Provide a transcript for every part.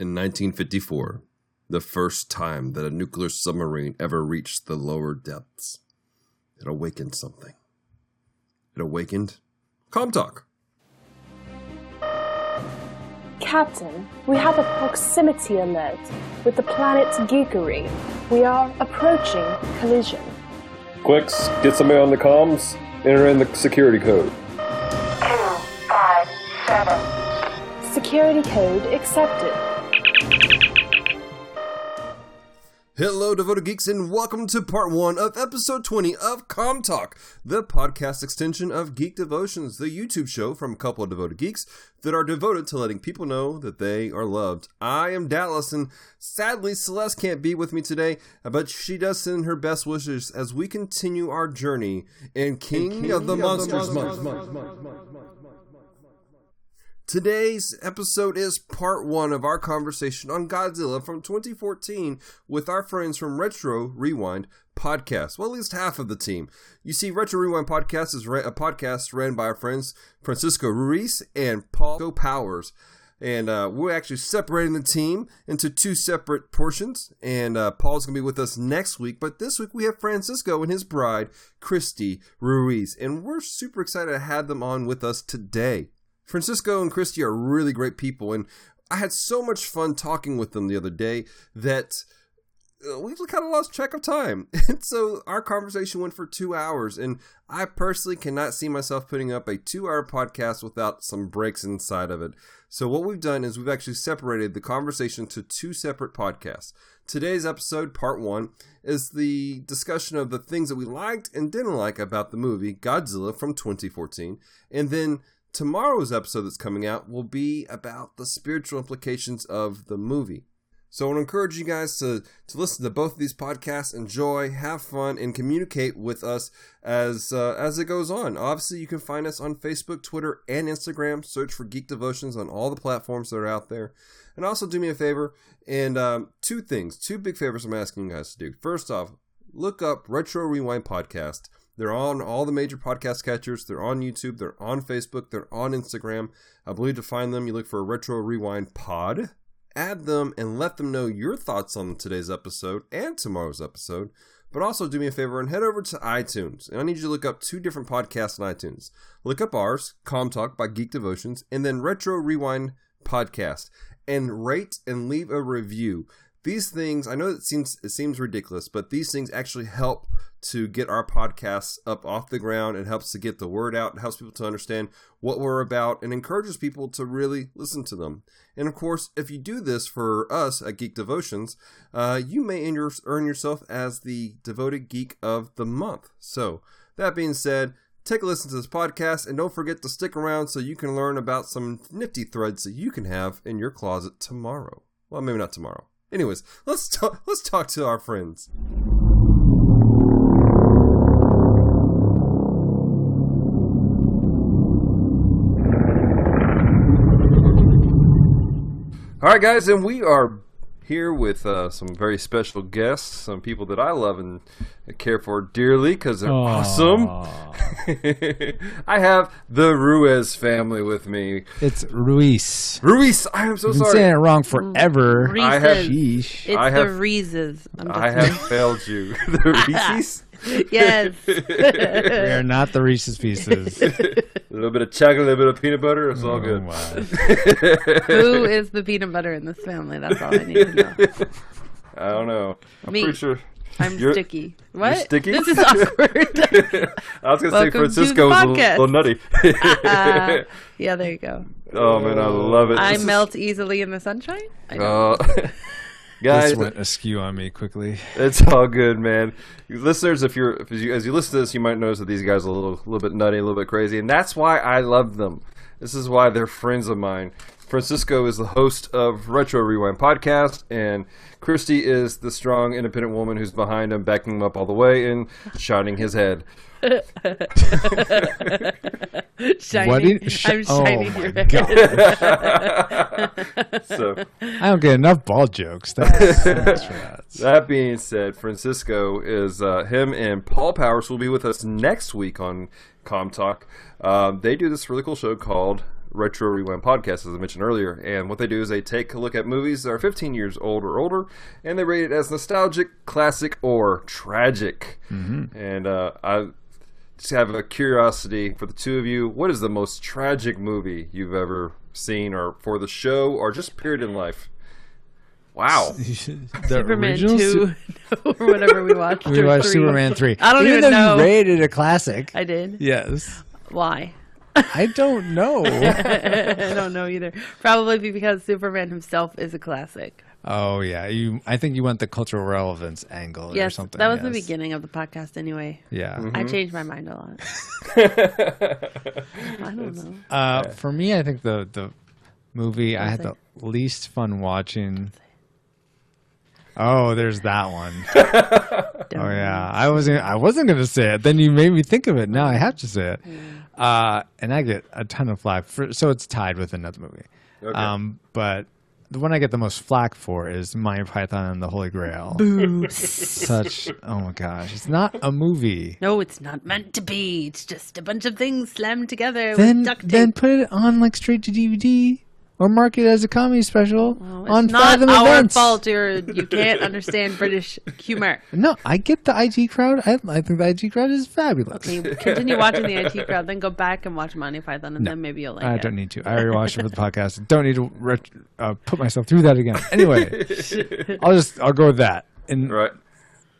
In 1954, the first time that a nuclear submarine ever reached the lower depths, it awakened something. It awakened Comtalk. Captain, we have a proximity alert with the planet Geekery. We are approaching collision. Quicks, get somebody on the comms, enter in the security code. two, five, seven. Security code accepted. Hello, devoted geeks, and welcome to part one of episode 20 of Com Talk, the podcast extension of Geek Devotions, the YouTube show from a couple of devoted geeks that are devoted to letting people know that they are loved. I am Dallas, and sadly, Celeste can't be with me today, but she does send her best wishes as we continue our journey in King, of the Monsters Month. Today's episode is part one of our conversation on Godzilla from 2014 with our friends from Retro Rewind Podcast. Well, at least half of the team. You see, Retro Rewind Podcast is a podcast ran by our friends Francisco Ruiz and Paul Powers. And uh, we're actually separating the team into two separate portions. And uh, Paul's going to be with us next week. But this week we have Francisco and his bride, Christy Ruiz. And we're super excited to have them on with us today. Francisco and Christy are really great people, and I had so much fun talking with them the other day that uh, we kind of lost track of time. And so our conversation went for two hours, and I personally cannot see myself putting up a two hour podcast without some breaks inside of it. So what we've done is we've actually separated the conversation to two separate podcasts. Today's episode, part one, is the discussion of the things that we liked and didn't like about the movie Godzilla from 2014, and then tomorrow's episode that's coming out will be about the spiritual implications of the movie. So I want to encourage you guys to, to listen to both of these podcasts, enjoy, have fun, and communicate with us as uh, as it goes on. Obviously, you can find us on Facebook, Twitter, and Instagram. Search for Geek Devotions on all the platforms that are out there. And also do me a favor and um, two things, two big favors I'm asking you guys to do. First off, look up Retro Rewind Podcast. They're on all the major podcast catchers. They're on YouTube. They're on Facebook. They're on Instagram. I believe to find them, you look for a Retro Rewind Pod. Add them and let them know your thoughts on today's episode and tomorrow's episode. But also do me a favor and head over to iTunes. And I need you to look up two different podcasts on iTunes. Look up ours, Com Talk by Geek Devotions, and then Retro Rewind Podcast. And rate and leave a review these things i know it seems it seems ridiculous but these things actually help to get our podcasts up off the ground. It helps to get the word out. It helps people to understand what we're about and encourages people to really listen to them. And of course if you do this for us at geek devotions uh, you may earn yourself as the devoted geek of the month. So that being said take a listen to this podcast and don't forget to stick around so you can learn about some nifty threads that you can have in your closet tomorrow. Well maybe not tomorrow Anyways, let's talk. Let's talk to our friends. All right, guys, and we are here with uh, some very special guests, some people that I love and care for dearly because they're Aww. awesome. I have the Ruiz family with me. It's Ruiz. Ruiz. I am so You've sorry. Been saying it wrong forever. I have. Sheesh. It's I have, the Reese's. I have failed you. the Reese's. yes. we are not the Reese's Pieces. a little bit of chocolate, a little bit of peanut butter. It's all oh, good. Wow. Who is the peanut butter in this family? That's all I need to know. I don't know. I'm Me. pretty sure. I'm you're, sticky. What? You're sticky? This is awkward. I was going to say Francisco was a little, little nutty. uh, yeah, there you go. Oh, man, I love it. I this melt is... easily in the sunshine. I uh, Guys, this went askew on me quickly. It's all good, man. Listeners, if you're if you, as you listen to this, you might notice that these guys are a little, little bit nutty, a little bit crazy, and that's why I love them. This is why they're friends of mine. Francisco is the host of Retro Rewind podcast, and Christy is the strong, independent woman who's behind him, backing him up all the way and shining his head. Shining. Sh- I'm shining oh your head. so I don't get enough ball jokes. That's, that being said, Francisco is uh, him and Paul Powers will be with us next week on Com Talk. Um, they do this really cool show called Retro Rewind podcast, as I mentioned earlier. And what they do is they take a look at movies that are 15 years old or older, and they rate it as nostalgic, classic, or tragic. And uh, I just have a curiosity for the two of you. What is the most tragic movie you've ever seen, or for the show, or just period in life? Wow. the Superman original two or whatever we watched. We watched three. Superman three. I don't even even know. you rated it a classic. I did. yes. Why? I don't know. I don't know either. Probably because Superman himself is a classic. Oh yeah, you. I think you went the cultural relevance angle or something. that was the beginning of the podcast anyway. Yeah. I changed my mind a lot. I don't know. Uh, for me, I think the the movie I had the least fun watching. Oh, there's that one. Oh yeah, I wasn't. I wasn't gonna say it. Then you made me think of it. Now I have to say it. Uh, and I get a ton of flack for. So it's tied with another movie. Okay. Um, but the one I get the most flack for is Monty Python and the Holy Grail. Such. Oh my gosh, it's not a movie. No, it's not meant to be. It's just a bunch of things slammed together Then with duct tape. then put it on like straight to DVD or mark it as a comedy special Well, it's on not Fathom our Events. fault. You're, you can't understand British humor. No, I get the IT crowd. I, I think the IT crowd is fabulous. Okay, continue watching the IT crowd, then go back and watch Monty Python, and No, then maybe you'll like I it. I don't need to. I already watched it for the podcast. Don't need to ret- uh, put myself through that again. Anyway, I'll just I'll go with that. And Right.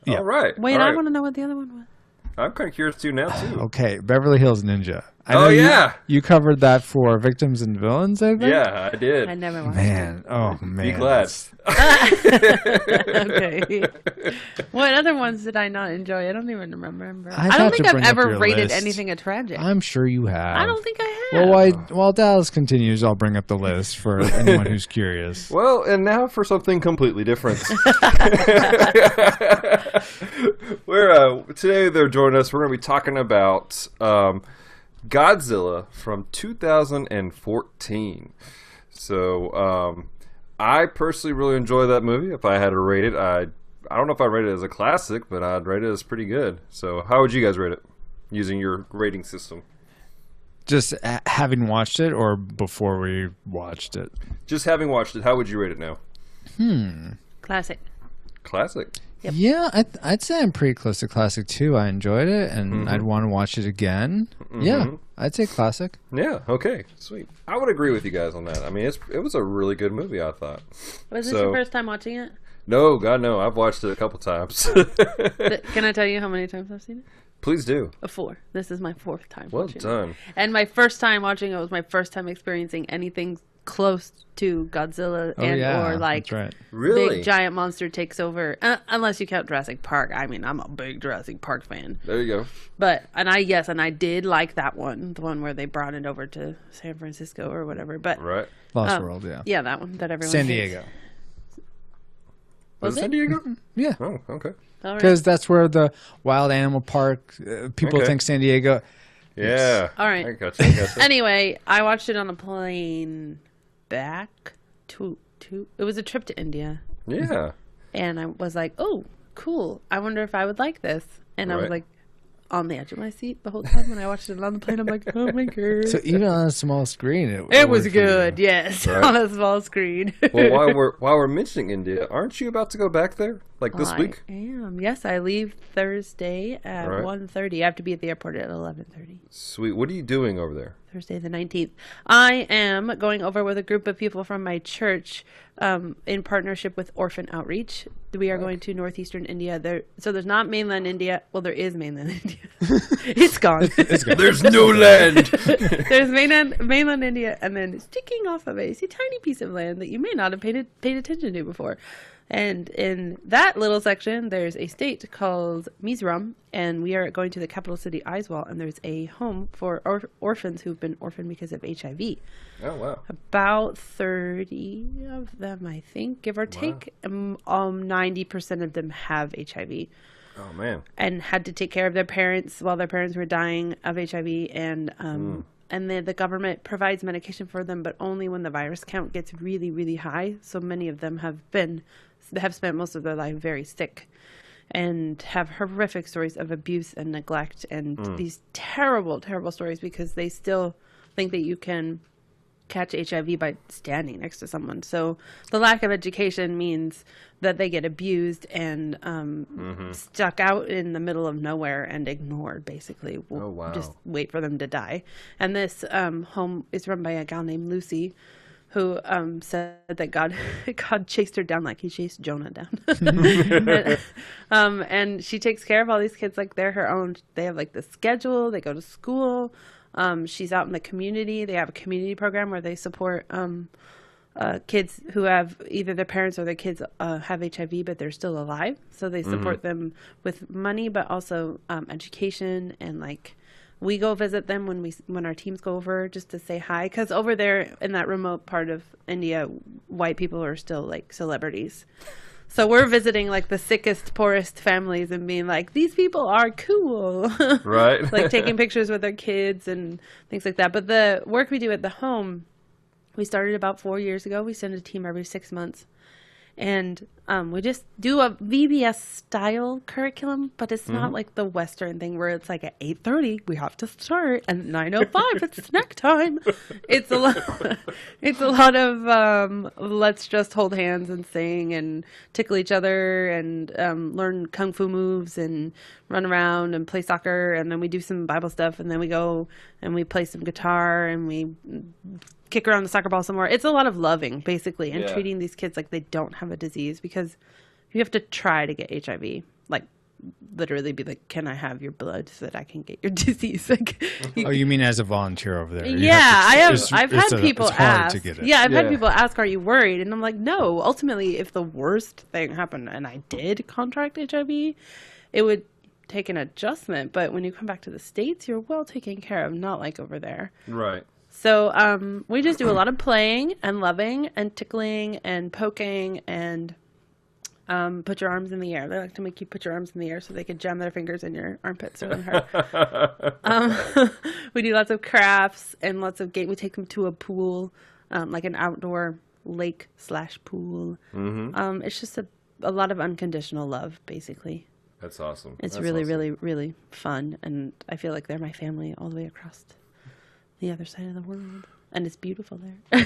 Yeah. All right. Wait, All I want to know what the other one was. I'm kind of curious too now too. okay, Beverly Hills Ninja. I Oh, know you- yeah. you, covered that for victims and villains. I think. Yeah, I did. I never watched Man, oh man. Be glad. okay. what other ones did I not enjoy? I don't even remember. I'd I don't think I've ever rated list. anything a tragic. I'm sure you have. I don't think I have. Well, while, while Dallas continues, I'll bring up the list for anyone who's curious. Well, and now for something completely different. We're uh, today they're joining us. We're going to be talking about um, Godzilla from 2014. So um, I personally really enjoy that movie. If I had to rate it, I I don't know if I'd rate it as a classic, but I'd rate it as pretty good. So how would you guys rate it using your rating system? Just uh, having watched it, or before we watched it. Just having watched it, how would you rate it now? Hmm. Classic. Classic. Yeah, I th- I'd say I'm pretty close to classic too. I enjoyed it, and Mm-hmm. I'd want to watch it again. Yeah, I'd say classic. Yeah. Okay. Sweet. I would agree with you guys on that. I mean, it's it was a really good movie. I thought. Was this your first time watching it? No, God, no. I've watched it a couple times. Can I tell you how many times I've seen it? Please do. A four. This is my fourth time. Well watching It. done. And my first time watching it was my first time experiencing anything close to Godzilla Oh and yeah, or like right. Really? big giant monster takes over. Uh, unless you count Jurassic Park. I mean, I'm a big Jurassic Park fan. There you go. But and I yes, and I did like that one, the one where they brought it over to San Francisco or whatever. But Right. Lost um, World. Yeah, yeah, that one that everyone San hates. Diego. Was, Was it it? San Diego? Yeah, oh, okay. All right. because that's where the wild animal park. Uh, people Okay. think San Diego. Yeah. All right. I gotcha. I gotcha. Anyway, I watched it on a plane back to to. It was a trip to India, yeah. and I was like, "Oh, cool! I wonder if I would like this." And I was like, on the edge of my seat the whole time when I watched it on the plane. I'm like, "Oh my god!" So even on a small screen, it, it was worked for you. good, yes, Right. on a small screen. Well, while we're while we're mentioning India, aren't you about to go back there? Like this I week? am. Yes, I leave Thursday at Right. 1.30. I have to be at the airport at 11.30. Sweet. What are you doing over there? Thursday the 19th. I am going over with a group of people from my church um, in partnership with Orphan Outreach. We are going to northeastern India. There, so there's not mainland India. Well, there is mainland India. it's gone. There's no land. there's mainland mainland India, and then sticking off of it is a tiny piece of land that you may not have paid paid attention to before. And in that little section, there's a state called Mizoram, and we are going to the capital city, Aizawl, and there's a home for or- orphans who've been orphaned because of HIV. oh wow. About 30 of them, I think, give or take. Um, um, 90% of them have HIV Oh man. and had to take care of their parents while their parents were dying of HIV and um and then the government provides medication for them but only when the virus count gets really really high so many of them have been have spent most of their life very sick and have horrific stories of abuse and neglect and these terrible terrible stories because they still think that you can catch HIV by standing next to someone. So the lack of education means that they get abused and um, Mm-hmm. stuck out in the middle of nowhere and ignored. Basically, we'll Oh, wow. just wait for them to die. And this um, home is run by a gal named Lucy. Who um, said that God God chased her down like he chased Jonah down, and, um, and she takes care of all these kids like they're her own. They have like the schedule. They go to school. Um, she's out in the community. They have a community program where they support um, uh, kids who have either their parents or their kids uh, have HIV, but they're still alive. So they support them with money, but also um, education and like we go visit them when we when our teams go over just to say hi because over there in that remote part of India, white people are still like celebrities. So we're visiting like the sickest, poorest families and being like, these people are cool. Right. like taking pictures with their kids and things like that. But the work we do at the home, we started about four years ago. We send a team every six months. And um, we just do a VBS style curriculum, but it's not like the Western thing where it's like at eight thirty we have to start, and nine oh five it's snack time. It's a lot. It's a lot of um, let's just hold hands and sing and tickle each other and um, learn kung fu moves and run around and play soccer, and then we do some Bible stuff, and then we go and we play some guitar and we kick around the soccer ball somewhere. It's a lot of loving, basically, and Yeah. treating these kids like they don't have a disease because you have to try to get HIV. Like, literally be like, "Can I have your blood so that I can get your disease?" Like, you- Oh, you mean as a volunteer over there? You yeah, have to- I have. it's- I've it's had a- people ask. to get it. Yeah, I've Yeah. had people ask, "Are you worried?" And I'm like, "No." Ultimately, if the worst thing happened and I did contract HIV, it would take an adjustment. But when you come back to the states, you're well taken care of, not like over there. right. So um, we just do a lot of playing and loving and tickling and poking and um, put your arms in the air. They like to make you put your arms in the air so they can jam their fingers in your armpits or in her. um, we do lots of crafts and lots of game. We take them to a pool, um, like an outdoor lake slash pool. Mm-hmm. Um, it's just a, a lot of unconditional love, basically. That's awesome. It's That's really, awesome. really, really fun, and I feel like they're my family all the way across the other side of the world, and it's beautiful there. I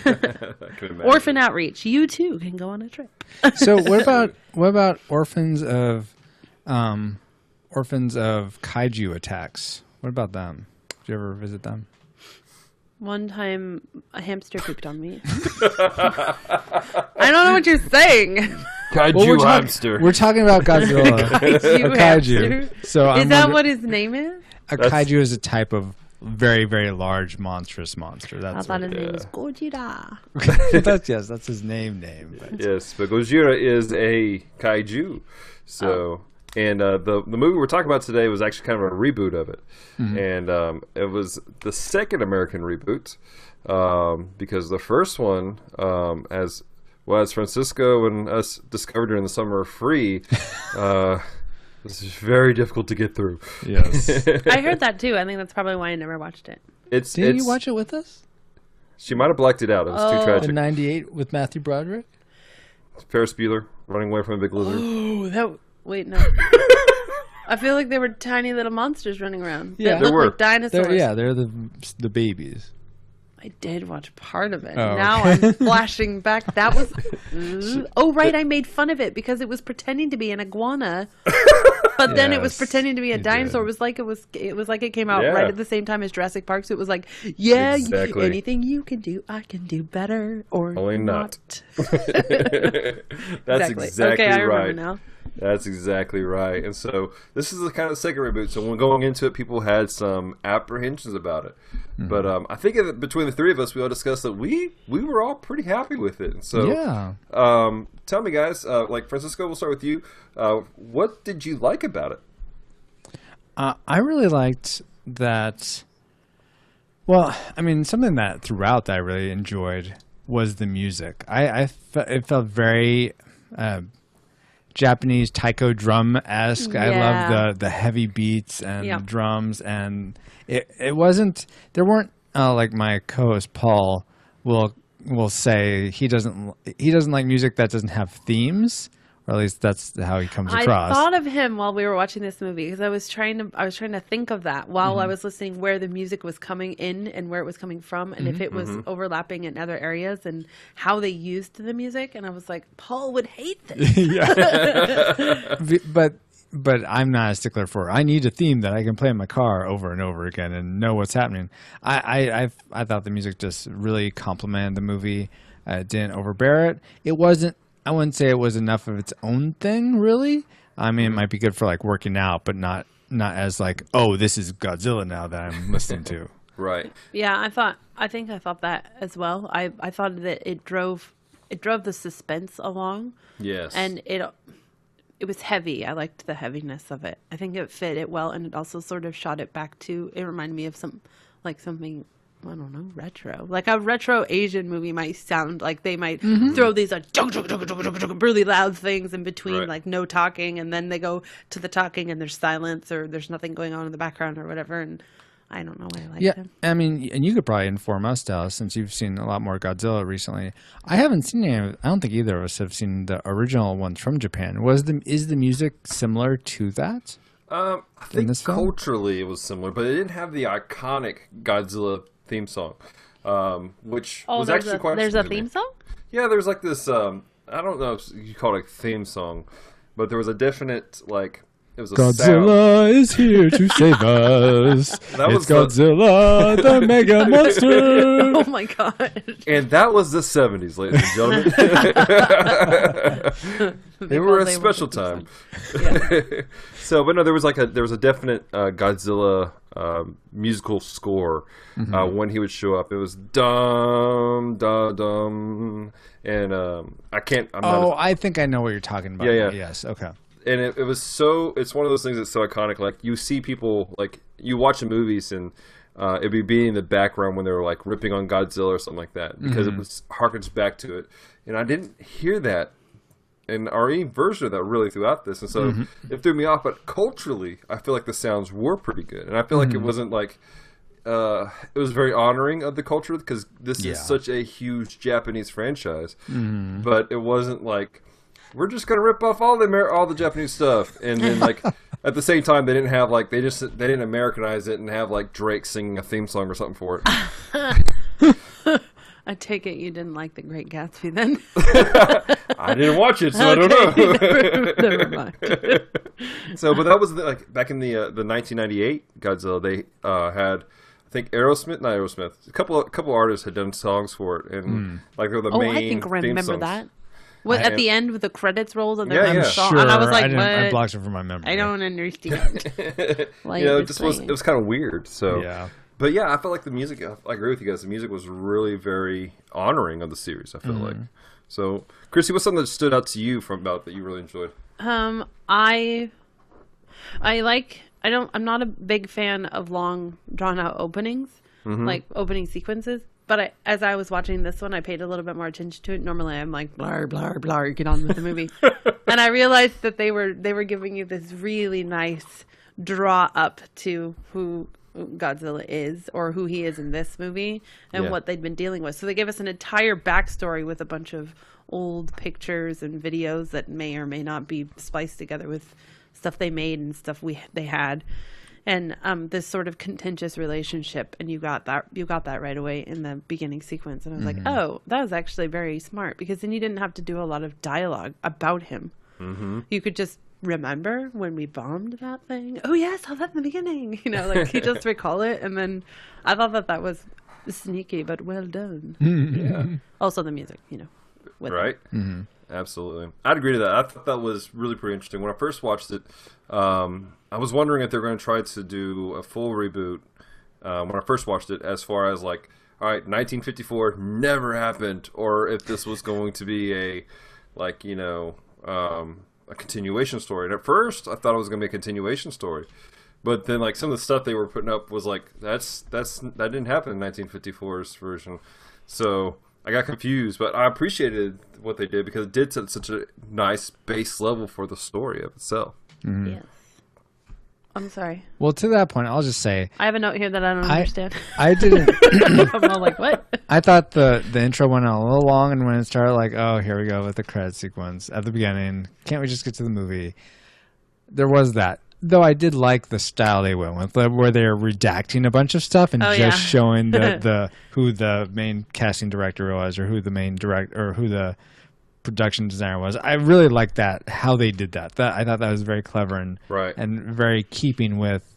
can imagine. Orphan outreach, you too can go on a trip. So what about what about orphans of um, orphans of kaiju attacks? What about them? Did you ever visit them? One time, a hamster pooped on me. I don't know what you're saying. Kaiju Well, we're, talk- hamster. we're talking about Godzilla. Kaiju a kaiju. So Is I'm that wonder- what his name is? a That's- kaiju is a type of very very large monstrous monster. I That's thought what his name was Gojira. that's yes, that's his name name. But Yes, but Gojira is a kaiju. So, Oh. and uh, the the movie we're talking about today was actually kind of a reboot of it, Mm-hmm. and um, it was the second American reboot um, because the first one, um, as well as Francisco and us discovered during the summer of free, uh, was is very difficult to get through. yes. I heard that too. I think that's probably why I never watched it. It's Did it's, you watch it with us? She might have blacked it out. It was too Oh. tragic. In '98 with Matthew Broderick. Ferris Bueller running away from a big lizard. Oh, that wait no. I feel like there were tiny little monsters running around. Yeah. that There looked were. like dinosaurs. They're, yeah, they're the the babies. I did watch part of it. Oh, now I'm flashing back. That was. oh right, I made fun of it because it was pretending to be an iguana, but then it was pretending to be a you dinosaur. did. It was like it was. It was like it came out Yeah. right at the same time as Jurassic Park. So it was like, yeah, you- anything you can do, I can do better or Only not. That's exactly. exactly, okay, I remember now. That's exactly right. And so this is the kind of second reboot. So when going into it, people had some apprehensions about it. Mm-hmm. But um, I think between the three of us, we all discussed that we we were all pretty happy with it. And so yeah. um, tell me, guys, uh, like Francisco, we'll start with you. Uh, what did you like about it? Uh, I really liked that. Well, I mean, something that throughout that I really enjoyed was the music. I, I fe- it felt very uh, Japanese taiko drum esque. I love the the heavy beats and Yeah. drums, and it it wasn't. There weren't uh, like my co-host Paul will will say he doesn't he doesn't like music that doesn't have themes or at least that's how he comes across. I thought of him while we were watching this movie because I was trying to I was trying to think of that while Mm-hmm. I was listening where the music was coming in and where it was coming from and if Mm-hmm. it was overlapping in other areas and how they used the music and I was like Paul would hate this. But but I'm not a stickler for. it. I need a theme that I can play in my car over and over again and know what's happening. I I I, I thought the music just really complemented the movie. Uh, it didn't overbear it. It wasn't. I wouldn't say it was enough of its own thing. Really. I mean, it might be good for like working out, but not not as like, oh, this is Godzilla now that I'm listening to. Right. yeah, I thought I think I thought that as well. I I thought that it drove it drove the suspense along Yes. and it it was heavy. I liked the heaviness of it. I think it fit it well, and it also sort of shot it back to. It reminded me of some like something. I don't know, retro. Like a retro Asian movie might sound like they might throw these like junk, junk, junk, junk, junk, junk, really loud things in between, Right. like no talking, and then they go to the talking and there's silence or there's nothing going on in the background or whatever. And I don't know why I like Yeah, them. I mean, and you could probably inform us, Dallas, since you've seen a lot more Godzilla recently. I haven't seen any. I don't think either of us have seen the original ones from Japan. Was the is the music similar to that? Um, I think culturally it was similar, but it didn't have the iconic Godzilla theme song, um, which Oh, was there's actually a, quite there's a theme song. Yeah, there's like this. Um, I don't know if you call it a theme song, but there was a definite like it was a sound. Godzilla is here to save us. That it's was Godzilla, the mega monster. Oh my god! And that was the 70s, ladies and gentlemen. they were a they special the time. Yeah. so, but no, there was like a there was a definite uh, Godzilla um, musical score Mm-hmm. uh, when he would show up. It was dum dum dum, and um, I can't. I'm Oh, not, I think I know what you're talking about. Yeah, yeah. Yes. Okay. And it, it was so. It's one of those things that's so iconic. Like you see people like you watch the movies and. Uh, it'd be being in the background when they were like ripping on Godzilla or something like that because Mm-hmm. it was harkens back to it, and I didn't hear that in our version of that really throughout this, and so Mm-hmm. it threw me off. But culturally, I feel like the sounds were pretty good, and I feel like Mm-hmm. it wasn't like uh, it was very honoring of the culture because this Yeah. is such a huge Japanese franchise, Mm-hmm. but it wasn't like we're just gonna rip off all the Amer- all the Japanese stuff, and then like. At the same time, they didn't have like they just they didn't Americanize it and have like Drake singing a theme song or something for it. I take it you didn't like The Great Gatsby then. I didn't watch it, so I don't know. Never mind. So, but that was the, like back in the uh, the 1998 Godzilla. They uh, had, I think Aerosmith, not Aerosmith, a couple a couple artists had done songs for it, and like they were the Oh, main. I think I remember songs. that. What, I at the end with the credits rolled and Yeah, then yeah. the song, Sure. and I was like, didn't, I "What? blocked it from my memory. I don't understand." Why You know, it just was it was kind of weird. So, Yeah. but yeah, I felt like the music. I agree with you guys. The music was really very honoring of the series. I feel Mm-hmm. like. So, Chrissy, what's something that stood out to you from about that you really enjoyed? Um, I, I like. I don't. I'm not a big fan of long, drawn out openings, Mm-hmm. like opening sequences. But I, as I was watching this one, I paid a little bit more attention to it. Normally, I'm like blah blah blah, get on with the movie, and I realized that they were they were giving you this really nice draw up to who Godzilla is or who he is in this movie and Yeah. what they'd been dealing with. So they gave us an entire backstory with a bunch of old pictures and videos that may or may not be spliced together with stuff they made and stuff we they had. And um, this sort of contentious relationship, and you got that you got that right away in the beginning sequence, and I was like, "Oh, that was actually very smart," because then you didn't have to do a lot of dialogue about him. Mm-hmm. You could just remember when we bombed that thing. Oh yeah, I saw that in the beginning. You know, like you just recall it, and then I thought that that was sneaky but well done. Yeah. Also, the music, you know, right? Absolutely, I'd agree to that. I thought that was really pretty interesting. When I first watched it, um, I was wondering if they're going to try to do a full reboot. Uh, when I first watched it, as far as like, all right, 1954 never happened, or if this was going to be a, like you know, um, a continuation story. And at first, I thought it was going to be a continuation story. But then, like some of the stuff they were putting up was like that's that's that didn't happen in 1954's version, so I got confused. But I appreciated what they did because it did set such a nice base level for the story of itself. Mm-hmm. Yes. I'm sorry. Well, to that point, I'll just say I have a note here that I don't I- understand. I didn't. I'm all like, what? I thought the the intro went on a little long, and when it started, like, oh, here we go with the credit sequence at the beginning. Can't we just get to the movie? There was that, though. I did like the style they went with, where they're redacting a bunch of stuff and Oh, just yeah. showing the, the who the main casting director was, or who the main direct, or who the production designer was. I really liked that how they did that. That I thought that was very clever and Right. and very keeping with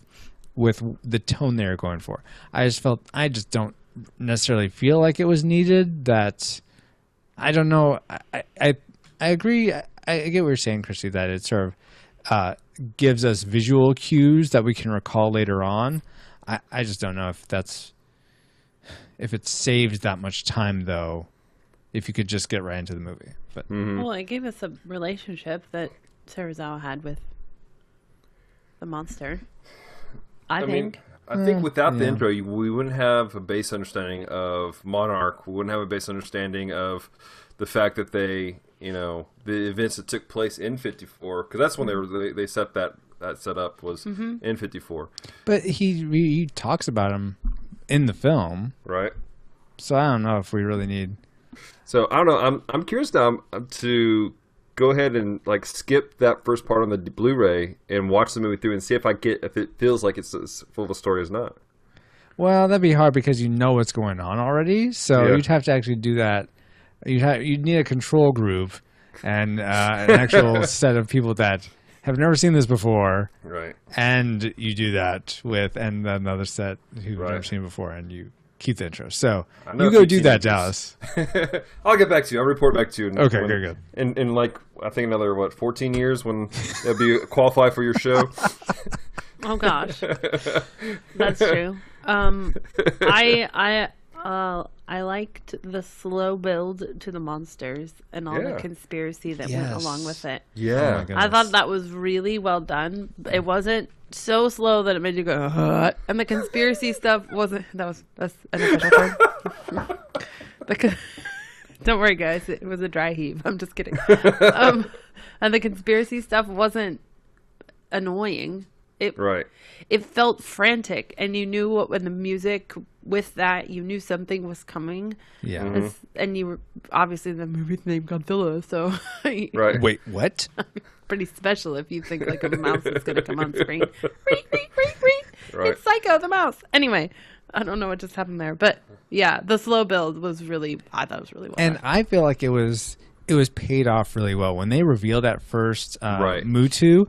with the tone they were going for. I just felt I just don't necessarily feel like it was needed. That I don't know. I I, I agree. I, I get what you're saying, Christy. That it sort of uh, gives us visual cues that we can recall later on. I, I just don't know if that's if it saved that much time though. If you could just get right into the movie, but Well, it gave us a relationship that Serizawa had with the monster. I, I mean, think. I think without the intro, we wouldn't have a base understanding of Monarch. We wouldn't have a base understanding of the fact that they, you know, the events that took place in '54, because that's when they were they, they set that that set up was in '54, but he he talks about him in the film, right? so I don't know if we really need. So I don't know. I'm I'm curious now um, to go ahead and like skip that first part on the Blu-ray and watch the movie through and see if I get if it feels like it's as full of a story as not. Well, that'd be hard because you know what's going on already. So Yeah. you'd have to actually do that. You'd have you'd need a control group and uh, an actual set of people that have never seen this before, Right. and you do that with and another set who've never seen it before, and you keep the intro. So you go do that, teenagers. Dallas. I'll get back to you. I'll report back to you. in- Okay, when- good, good. In in like I think another what 14 years when it'll be qualify for your show. Oh gosh, that's true. Um, I I uh I liked the slow build to the monsters and all Yeah. the conspiracy that went along with it. Oh Yeah. my goodness. I thought that was really well done. It wasn't so slow that it made you go, "What?" and the conspiracy stuff wasn't. That was that's an official term. The Don't worry, guys. It was a dry heave. I'm just kidding. um, and the conspiracy stuff wasn't annoying. It Right. it felt frantic, and you knew what when the music with that, you knew something was coming. yeah. Mm-hmm. It's- And you were obviously the movie's named Godzilla, so Right. Wait, what? pretty special if you think like a mouse is going to come on screen. Right. It's Psycho the mouse. Anyway, I don't know what just happened there, but yeah, the slow build was really. I thought it was really well. and done. I feel like it was it was paid off really well when they revealed that first uh, Right. Mutu.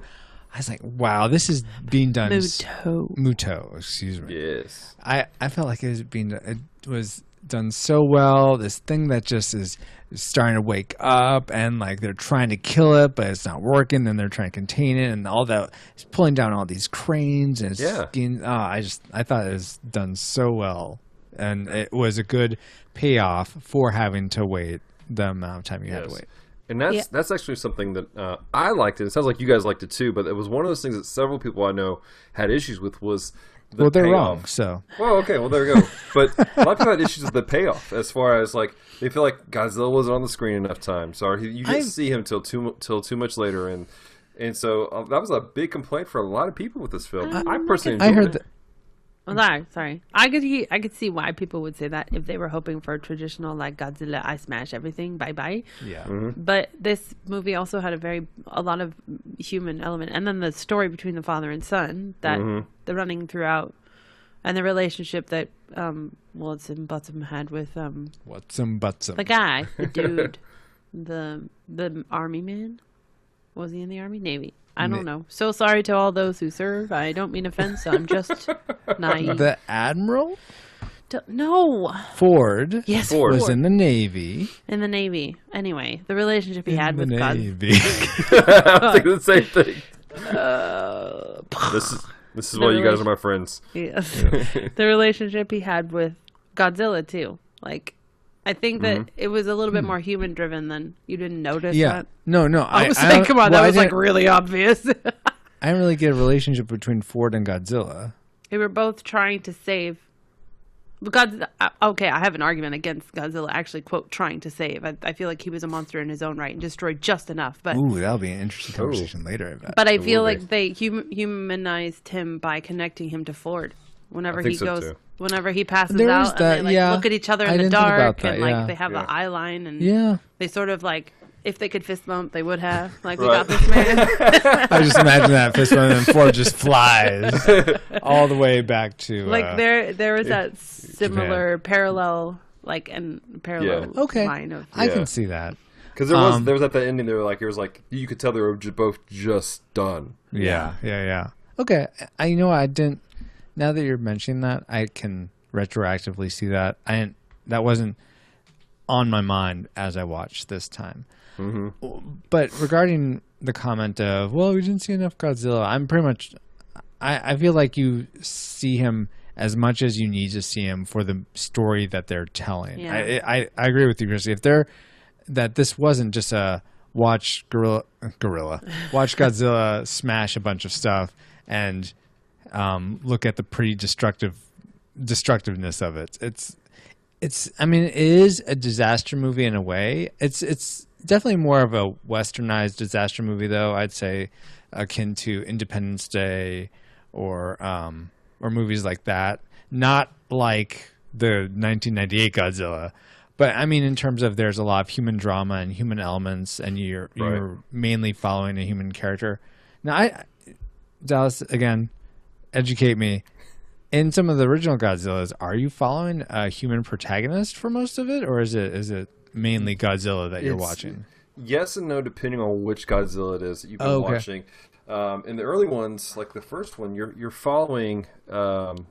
I was like, wow, this is being done. s- Muto. Muto, excuse me. Yes. I, I felt like it was being it was done so well. This thing that just is starting to wake up and like they're trying to kill it, but it's not working. Then they're trying to contain it, and all that it's pulling down all these cranes and it's Yeah. being. Oh, ah, I just I thought it was done so well, and it was a good payoff for having to wait the amount of time you had to wait. And that's Yeah. that's actually something that uh, I liked. It. it sounds like you guys liked it too, but it was one of those things that several people I know had issues with. Was the Well, they're payoff. wrong. So Well, okay, well there we go. But a lot of people had issues with the payoff, as far as like they feel like Godzilla wasn't on the screen enough time. Sorry, he- you didn't I- see him till too till too much later, and and so uh, that was a big complaint for a lot of people with this film. I personally, I enjoyed heard it. That. Oh, sorry, sorry. I could he- I could see why people would say that if they were hoping for a traditional like Godzilla, I smash everything, bye bye. Yeah. Mm-hmm. But this movie also had a very a lot of human element, and then the story between the father and son that Mm-hmm. the running throughout, and the relationship that um Wilson Button had with um What's some the guy, the dude, the the army man. Was he in the army? Navy. I don't know. So sorry to all those who serve. I don't mean offense. I'm just naive. The admiral D- no. Ford Yes, Ford. was in the navy. in the Navy. Anyway, the relationship he In had the with God. navy. I'm thinking the same thing. Uh, This is this is why you guys are my friends. yes. the relationship he had with Godzilla too. Like, I think that Mm-hmm. it was a little bit Hmm. more human driven than you didn't notice. yeah. that. No, no. I was I saying, don't- come on, well, that I was like really obvious. I didn't really get a relationship between Ford and Godzilla. they were both trying to save But God, uh, okay, I have an argument against Godzilla actually quote trying to save. I, I feel like he was a monster in his own right and destroyed just enough. But Ooh, that'll be an interesting conversation later. I bet. but I feel will be. like they hum- humanized him by connecting him to Ford. Whenever he so, goes, too. Whenever he passes There is out, that, and they like yeah. look at each other I in the didn't think about dark, that, and like yeah. they have Yeah. the eye line, and yeah, they sort of like if they could fist bump, they would have. Like we Right. got this man. I just imagine that fist bump, and then Ford just flies all the way back to like uh, there there was that similar parallel like and parallel Yeah. Okay, line of I can see that. Because there was Um, there was at the ending, there like it was like you could tell they were both just done. Yeah, yeah, yeah. Okay, I you know I didn't. Now that you're mentioning that, I can retroactively see that. I didn't, that wasn't on my mind as I watched this time. Mm-hmm. But regarding the comment of, well, we didn't see enough Godzilla, I'm pretty much. I, I feel like you see him as much as you need to see him for the story that they're telling. Yeah. I, I I agree with you, Chrissy. If they're that this wasn't just a watch gorilla gorilla watch Godzilla smash a bunch of stuff and um, look at the pretty destructive destructiveness of it. It's it's I mean it is a disaster movie in a way. It's it's definitely more of a westernized disaster movie though. I'd say akin to Independence Day or um, or movies like that. Not like the 1998 Godzilla. But I mean, in terms of there's a lot of human drama and human elements, and you're you're mainly following a human character. Now, I Dallas again, educate me. In some of the original Godzillas, are you following a human protagonist for most of it, or is it is it mainly Godzilla that you're It's- watching? Yes and no, depending on which Godzilla it is that you've been Oh, okay. watching. Um, in the early ones, like the first one, you're you're following um,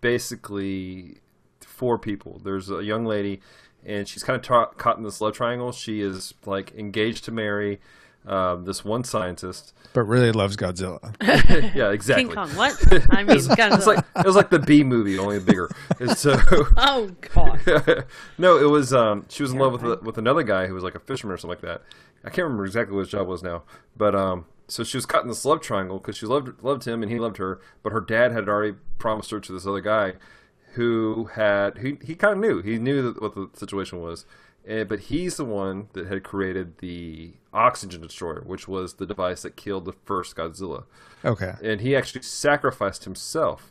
basically four people. There's a young lady, and she's kind of ta- caught in this love triangle. She is like engaged to marry um, this one scientist. But really loves Godzilla. Yeah, exactly. King Kong. What? I mean, It's Godzilla. like it was like the B movie, only bigger. And so oh god. no, it was um, she was in love with a, with another guy who was like a fisherman or something like that. I can't remember exactly what his job was now, but um, so she was caught in this love triangle because she loved loved him and he loved her, but her dad had already promised her to this other guy, who had he he kind of knew he knew what the situation was, eh, but he's the one that had created the oxygen destroyer, which was the device that killed the first Godzilla, Okay. and he actually sacrificed himself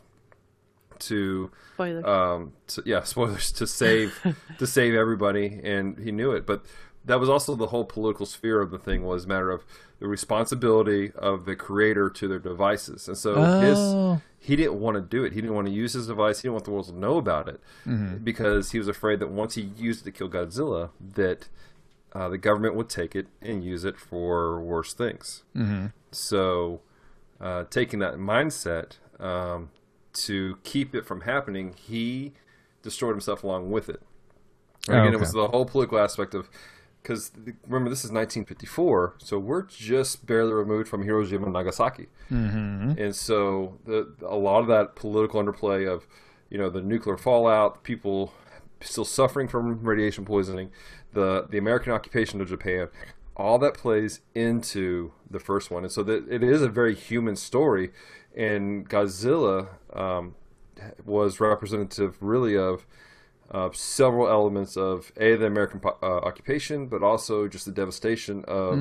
to Spoiler. um to, yeah spoilers to save to save everybody and he knew it but that was also the whole political sphere of the thing was a matter of the responsibility of the creator to their devices. And so Oh. his he didn't want to do it. He didn't want to use his device. He didn't want the world to know about it because he was afraid that once he used it to kill godzilla that uh, the government would take it and use it for worse things. So, uh, taking that mindset um, to keep it from happening, he destroyed himself along with it. And Oh, again, it was the whole political aspect of because remember this is 1954, so we're just barely removed from Hiroshima and Nagasaki, mm-hmm. and so the a lot of that political underplay of you know the nuclear fallout, people still suffering from radiation poisoning, the the American occupation of Japan, all that plays into the first one, and so that it is a very human story. And Godzilla um, was representative, really, of uh, several elements of a the American po- uh, occupation, but also just the devastation of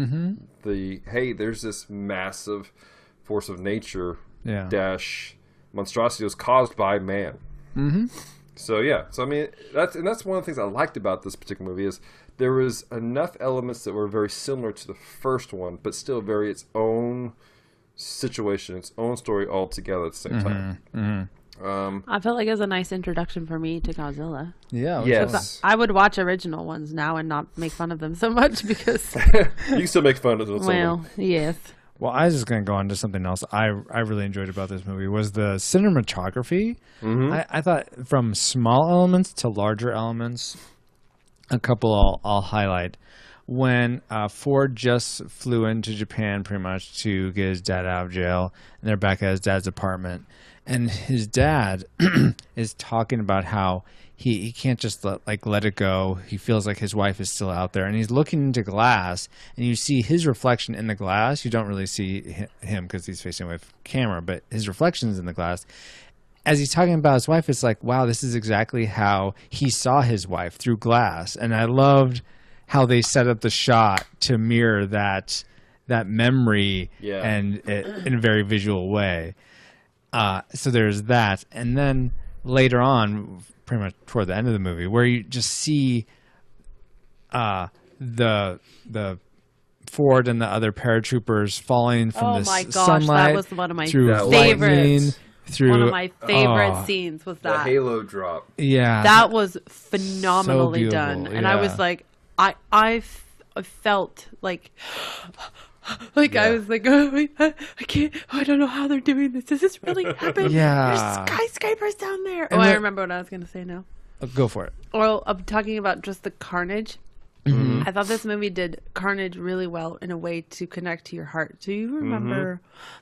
the hey, there's this massive force of nature Yeah. dash monstrosity was caused by man. Mm-hmm. So yeah, so I mean that's and that's one of the things I liked about this particular movie is there was enough elements that were very similar to the first one, but still very its own situation, its own story altogether at the same time. Um, I felt like it was a nice introduction for me to Godzilla. Yeah. yes. I would watch original ones now and not make fun of them so much because, you can still make fun of them. well, yes. Well, I was just going to go on to something else I I really enjoyed about this movie was the cinematography. I, I thought from small elements to larger elements, a couple I'll, I'll highlight. When uh, Ford just flew into Japan pretty much to get his dad out of jail, and they're back at his dad's apartment, and his dad is talking about how he, he can't just let, like let it go. He feels like his wife is still out there, and he's looking into glass, and you see his reflection in the glass. You don't really see him because he's facing away from camera, but his reflections in the glass. as he's talking about his wife, it's like, wow, this is exactly how he saw his wife through glass. And I loved how they set up the shot to mirror that that memory Yeah. and it, in a very visual way. Uh, so there's that, and then later on, pretty much toward the end of the movie, where you just see uh, the the Ford and the other paratroopers falling from Oh the my s- gosh, that sunlight was one of my through That lightning, favorites. through One of my favorite oh, scenes was The that. Halo drop. Yeah, that was phenomenally So done beautiful, and i was yeah. like i i f- I felt like like i was like oh I, can't oh, i don't know how they're doing this does this really happen Yeah. there's skyscrapers down there And oh i remember what i was gonna say now Oh, go for it. well i'm talking about just the carnage Mm-hmm. I thought this movie did Carnage really well in a way to connect to your heart. Do you remember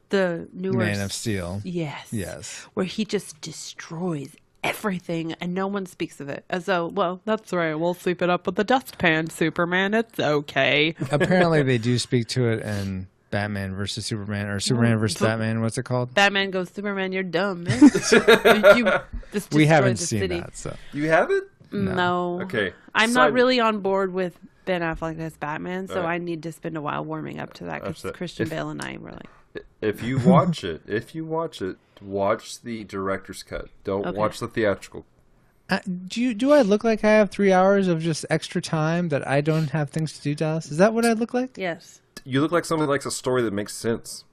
the newer Man of Steel. Yes. Yes. Where he just destroys everything and no one speaks of it. As though, well, that's right, we'll sweep it up with the dustpan, Superman. It's okay. Apparently, they do speak to it in Batman versus Superman or Superman versus so- Batman. What's it called? Batman goes, Superman, you're dumb, man. you just We haven't the seen city. that, so You have it? No. Okay. I'm Side- not really on board with Ben Affleck as Batman, so Right. I need to spend a while warming up to that because Christian If- Bale and I were like, If you watch it, if you watch it, watch the director's cut. Don't Okay. watch the theatrical. Uh, do you do I look like I have three hours of just extra time that I don't have things to do, Dallas? Is that what I look like? yes, You look like someone who likes a story that makes sense.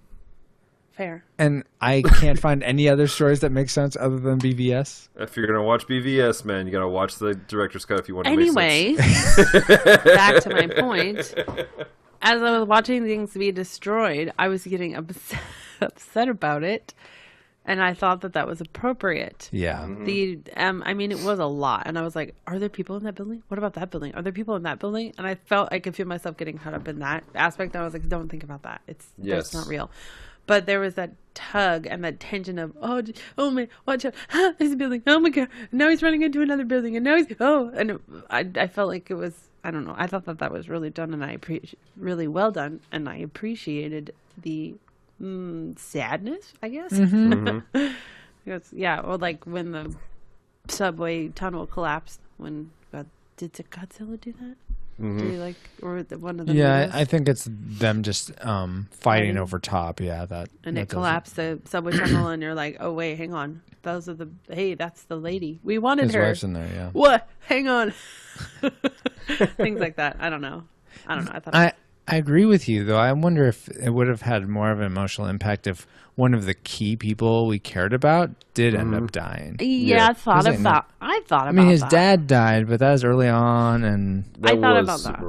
fair. And I can't find any other stories that make sense other than BVS. If you're gonna watch BVS, man, you gotta watch the director's cut if you want to make Anyway, sense. back to my point. As I was watching things be destroyed, I was getting upset, upset about it, and I thought that that was appropriate. Yeah. Mm-hmm. The um, I mean, it was a lot, and I was like, "Are there people in that building? What about that building? Are there people in that building?" And I felt I could feel myself getting caught up in that aspect. And I was like, "Don't think about that. It's Yes. that's not real." But there was that tug and that tension of, "Oh, j- oh man, watch out! Ah, there's a building. Oh my god! Now he's running into another building, and now he's oh!" And it, I, I felt like it was, I don't know. I thought that that was really done, and I appreciate really well done, and I appreciated the mm, sadness, I guess. Mm-hmm. Mm-hmm. Because yeah, or like when the subway tunnel collapsed. When God, did Godzilla do that? Did he like or the, one of the Yeah, movies? I, think it's them just um, fighting over top. Yeah, that and that it collapsed the subway tunnel, and you're like, oh wait, hang on, those are the hey, that's the lady we wanted His her. wife's in there. Yeah. What? Hang on. Things like that. I don't know. I don't know. I thought I I agree with you though. I wonder if it would have had more of an emotional impact if one of the key people we cared about did end up mm-hmm. dying. yeah, I thought Was it about. I thought about. I mean, his that. dad died, but that was early on, and That I thought was about that.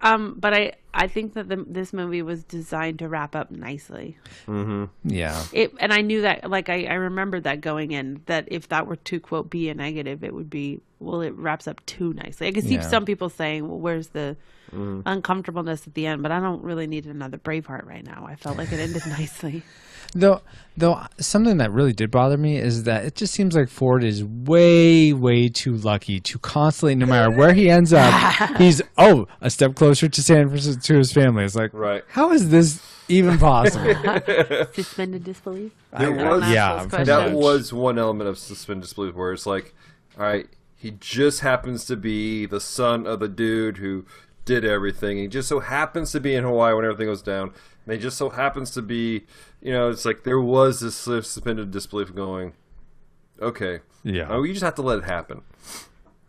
Super early on. Um, but I I think that the, this movie was designed to wrap up nicely. Mm-hmm. yeah, It and I knew that like I I remembered that going in that if that were to quote be a negative, it would be well it wraps up too nicely. I can see Yeah. some people saying, well, where's the uncomfortableness at the end? But I don't really need another Braveheart right now. I felt like it ended nicely. Though, though something that really did bother me is that it just seems like Ford is way, way too lucky to constantly, no matter where he ends up, he's oh a step closer to San Francisco to his family. It's like, Right. How is this even possible? Suspended disbelief. There was yeah, those pretty questions. that was one element of suspended disbelief where it's like, all right, he just happens to be the son of the dude who did everything. He just so happens to be in Hawaii when everything goes down. And he just so happens to be, you know, it's like there was this suspended disbelief going. Okay, Yeah. oh, you just have to let it happen,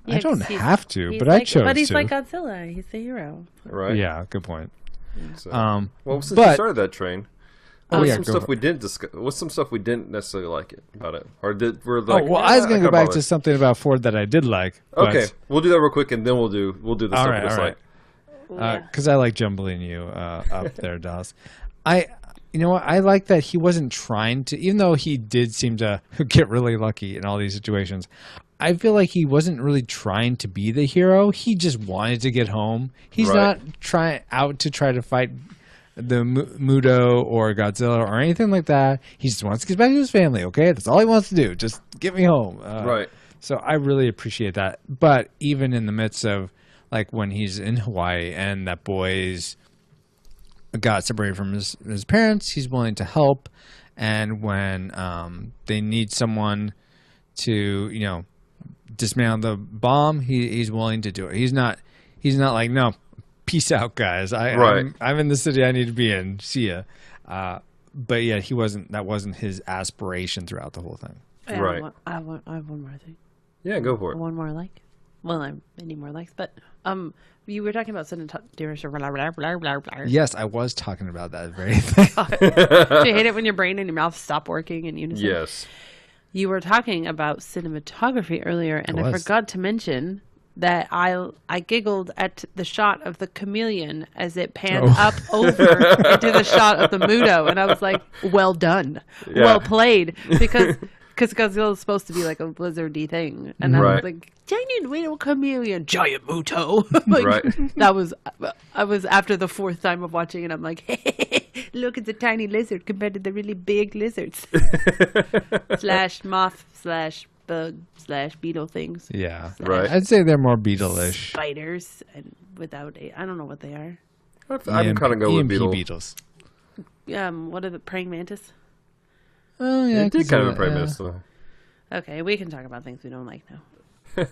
Yeah, I don't have to, he's but I like- chose But he's to. like Godzilla. He's the hero. right? yeah, good point. So, Um, well, since but- we started that train, Oh, what's yeah, some stuff we didn't discuss? What's some stuff we didn't necessarily like it about it, or did we're like? Oh like? well, I was "Eh, going to go back to something about Ford that I did like. but- Okay, we'll do that real quick, and then we'll do we'll do the All stuff right, we all right. dislike. because I like jumbling you uh, up there, Dallas. I, you know what? I like that he wasn't trying to, even though he did seem to get really lucky in all these situations. I feel like he wasn't really trying to be the hero. He just wanted to get home. He's Right. not trying out to try to fight the Mu- Muto or Godzilla or anything like that. He just wants to get back to his family. Okay, that's all he wants to do. Just get me home. Uh, Right. so I really appreciate that. But even in the midst of like when he's in Hawaii and that boy's got separated from his, his parents, he's willing to help. and when um, they need someone to you know dismantle the bomb, he he's willing to do it. He's not he's not like no, peace out, guys. I Right. I'm, I'm in the city I need to be in. See ya. Uh, but yeah, he wasn't. That wasn't his aspiration throughout the whole thing. I have Right. one- I have, one, I have one more thing. Yeah, go for it. One more like. Well, I many more likes, but um, you were talking about cinematography. Blah, blah, blah, blah, blah. Yes, I was talking about that very thing. Do you hate it when your brain and your mouth stop working in unison? Yes. You were talking about cinematography earlier, and I I, forgot to mention that I I giggled at the shot of the chameleon as it panned Oh. up over into the shot of the Muto, and I was like, "Well done, Yeah. well played," because because Godzilla is supposed to be like a lizardy thing, and I Right. was like, "Giant little chameleon, giant Muto." like, Right. That was I was after the fourth time of watching it. I'm like, hey, "Look, it's a tiny lizard compared to the really big lizards." slash moth slash bug slash beetle things. yeah, Right. I'd say they're more Beetle-ish. Spiders and without a I don't know what they are. I can kind of go with EMP Beetle. Beetles. Um, what are the praying mantis? Oh yeah, It did kind of a impress me. so- Okay, we can talk about things we don't like now.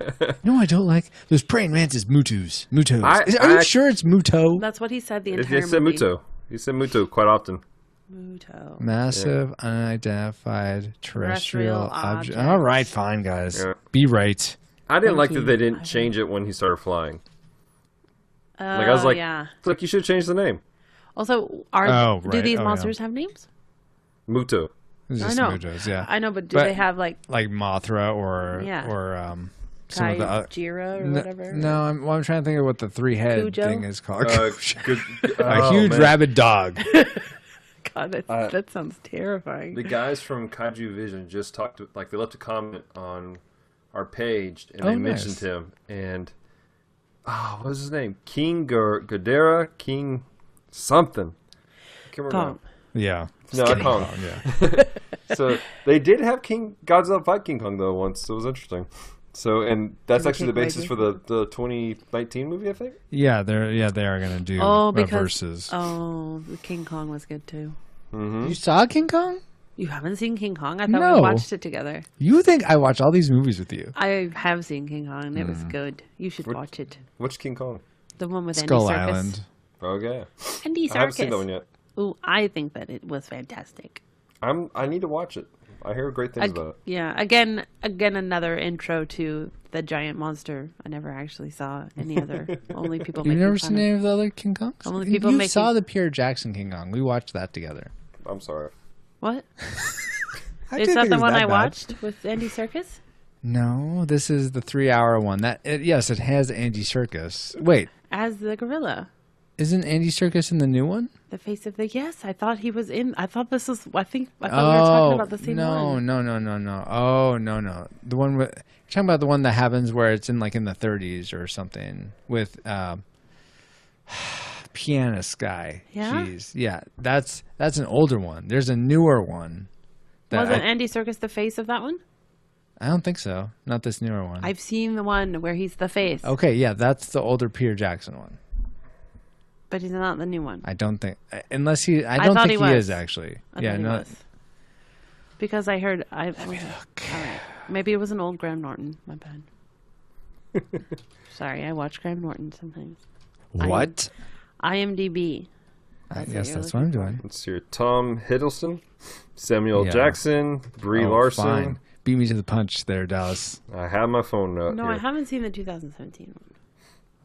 No, I don't like those praying mantis. Mutus, mutos. I- Is- Are you sure it's muto? That's what he said the It, entire it said movie. Muto. He said Muto quite often. Muto. Massive unidentified terrestrial Terrestrial object. object. All right, fine, guys. Yeah. Be right. I didn't like Thank that they didn't change it when he started flying. Oh, Like I was oh, like, yeah. it's like you should change the name. Also, are Oh, do these Oh, yeah. monsters have names? Muto. It's I know. mutos, yeah. I know, but do But- they have like like Mothra or Yeah. or um some of the uh, Kaijira or no, whatever? no, I'm, well, I'm trying to think of what the three head Cujo? thing is called. Uh, good, a oh, huge man. rabid dog. God, that's, Uh, that sounds terrifying. The guys from Kaiju Vision just talked, to, like they left a comment on our page, and Oh, they nice. mentioned him. And oh, what was his name? King Gar- Ghidorah, King something. I can't yeah. No, not Kong. Yeah. So they did have King Godzilla fight King Kong though once. So it was interesting. So and that's Did actually the basis Kong for the, the 2019 movie, I think. Yeah, they're yeah they are gonna do Oh, uh, because verses. oh, the King Kong was good too. You saw King Kong? You haven't seen King Kong? I thought No. we watched it together. You think I watch all these movies with you? I have seen King Kong and it Hmm. was good. You should watch it. Which King Kong? The one with Skull Andy Serkis. Island. Okay, Andy I haven't seen that one yet. Ooh, I think that it was fantastic. I'm. I need to watch it. I hear great things Ag- about it. yeah, again, again, another intro to the giant monster. I never actually saw any other. Only people. You've never seen any of the other King Kongs? Only people you making- saw the Peter Jackson King Kong. We watched that together. I'm sorry. What I is that the it was one I bad. watched with Andy Serkis? No, this is the three-hour one. That it, yes, it has Andy Serkis. Wait, As the gorilla, isn't Andy Serkis in the new one? the face of the yes. I thought he was in. I thought this was. I think. I thought we were talking about the same Oh, no, one. no, no, no, no. Oh, no, no. The one with you're talking about the one that happens where it's in like in the 30s or something with um, pianist guy. Yeah? Jeez, yeah. That's that's an older one. There's a newer one. That Wasn't I, Andy Serkis the face of that one? I don't think so. Not this newer one. I've seen the one where he's the face, okay, yeah, that's the older Peter Jackson one. But he's not the new one. I don't think unless he. I I don't thought think he he, is actually. I yeah, no. Because I heard I. All right. Maybe it was an old Graham Norton. My bad. Sorry, I watch Graham Norton sometimes. What? IMDb. I That's what guess that's what I'm doing. Let's hear Tom Hiddleston, Samuel Yeah. Jackson, Brie Oh, Larson. fine. Beat me to the punch there, Dallas. I have my phone note No, here. I haven't seen the 2017 one.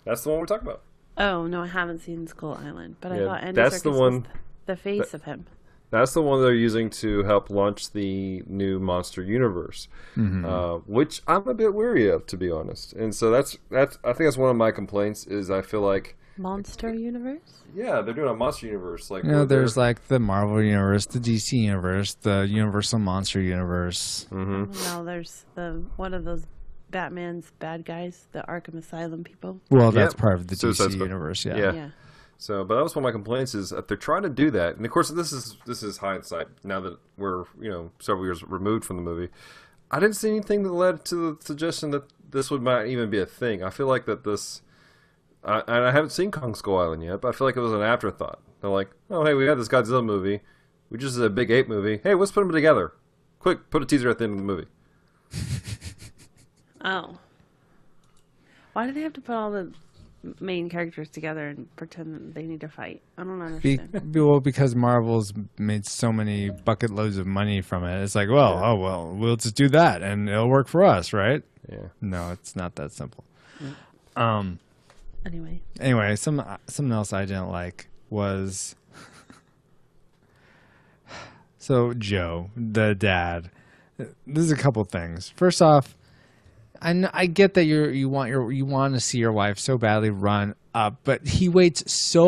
That's the one we're talking about. Oh no, I haven't seen Skull Island, but I thought Andy that's the one- was the face of him. That's the one they're using to help launch the new Monster Universe, Mm-hmm. uh, which I'm a bit weary of, to be honest. And so that's that's I think that's one of my complaints is I feel like Monster Universe. yeah they're doing a Monster Universe like You know, where they're- there's like the Marvel universe, the DC universe, the Universal Monster universe. Mm-hmm. Now there's the one of those Batman's bad guys, the Arkham Asylum people. Well, that's Yep. part of the Suicide DC Squad. universe. Yeah. Yeah. Yeah. So, but that was one of my complaints is that they're trying to do that, and of course, this is this is hindsight. Now that we're you know several years removed from the movie, I didn't see anything that led to the suggestion that this would might even be a thing. I feel like that this, I, and I haven't seen Kong Skull Island yet, but I feel like it was an afterthought. They're like, oh hey, we got this Godzilla movie. We just did a big ape movie. Hey, let's put them together. Quick, put a teaser at the end of the movie. Oh. Why do they have to put all the main characters together and pretend that they need to fight? I don't Be, understand. be- well, because Marvel's made so many bucket loads of money from it. It's like, well, oh well, we'll just do that and it'll work for us, right? Yeah. No, it's not that simple. Um. Anyway. Anyway, some something else I didn't like was so Joe, the dad. There's a couple things. First off, I I get that you you want your you want to see your wife so badly run up, but he waits so